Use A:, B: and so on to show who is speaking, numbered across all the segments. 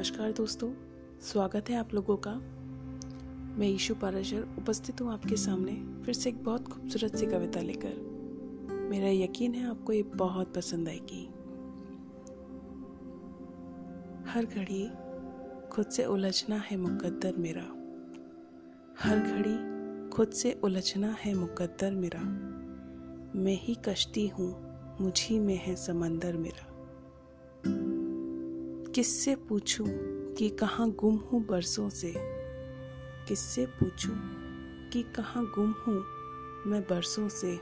A: नमस्कार दोस्तों, स्वागत है आप लोगों का। मैं ईशु पाराशर उपस्थित हूँ आपके सामने फिर से एक बहुत खूबसूरत सी कविता लेकर। मेरा यकीन है आपको ये बहुत पसंद आएगी। हर घड़ी खुद से उलझना है मुकद्दर मेरा। हर घड़ी खुद से उलझना है मुकद्दर मेरा। मैं ही कश्ती हूँ, मुझी में है समंदर मेरा। किससे पूछूँ कि कहाँ गुम हूँ बरसों से? किससे पूछूँ कि कहाँ गुम हूँ मैं बरसों से?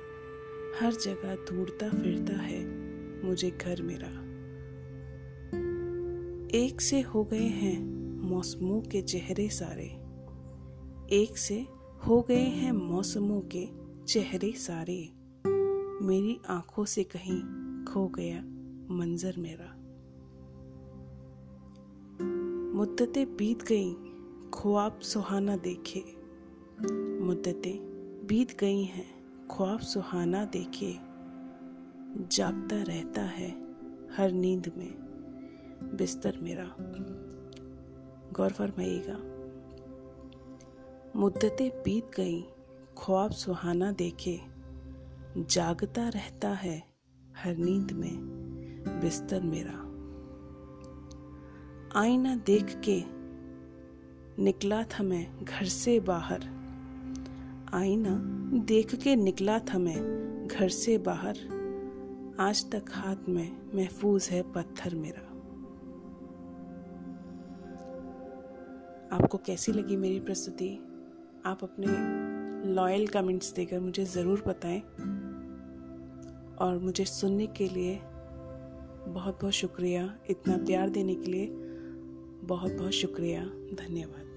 A: हर जगह ढूंढता फिरता है मुझे घर मेरा। एक से हो गए हैं मौसमों के चेहरे सारे। एक से हो गए हैं मौसमों के चेहरे सारे। मेरी आँखों से कहीं खो गया मंजर मेरा। मुद्दतें बीत गईं, ख्वाब सुहाना देखे। मुद्दतें बीत गई हैं, ख्वाब सुहाना देखे। जागता रहता है हर नींद में। बिस्तर मेरा गौर फरमाइएगा। मुद्दतें बीत गईं, ख्वाब सुहाना देखे। जागता रहता है हर नींद में। बिस्तर मेरा आईना देख के निकला था मैं घर से बाहर। आईना देख के निकला था मैं घर से बाहर। आज तक हाथ में महफूज है पत्थर मेरा। आपको कैसी लगी मेरी प्रस्तुति? आप अपने लॉयल कमेंट्स देकर मुझे ज़रूर बताएँ। और मुझे सुनने के लिए बहुत बहुत शुक्रिया इतना प्यार देने के लिए। बहुत बहुत शुक्रिया। धन्यवाद।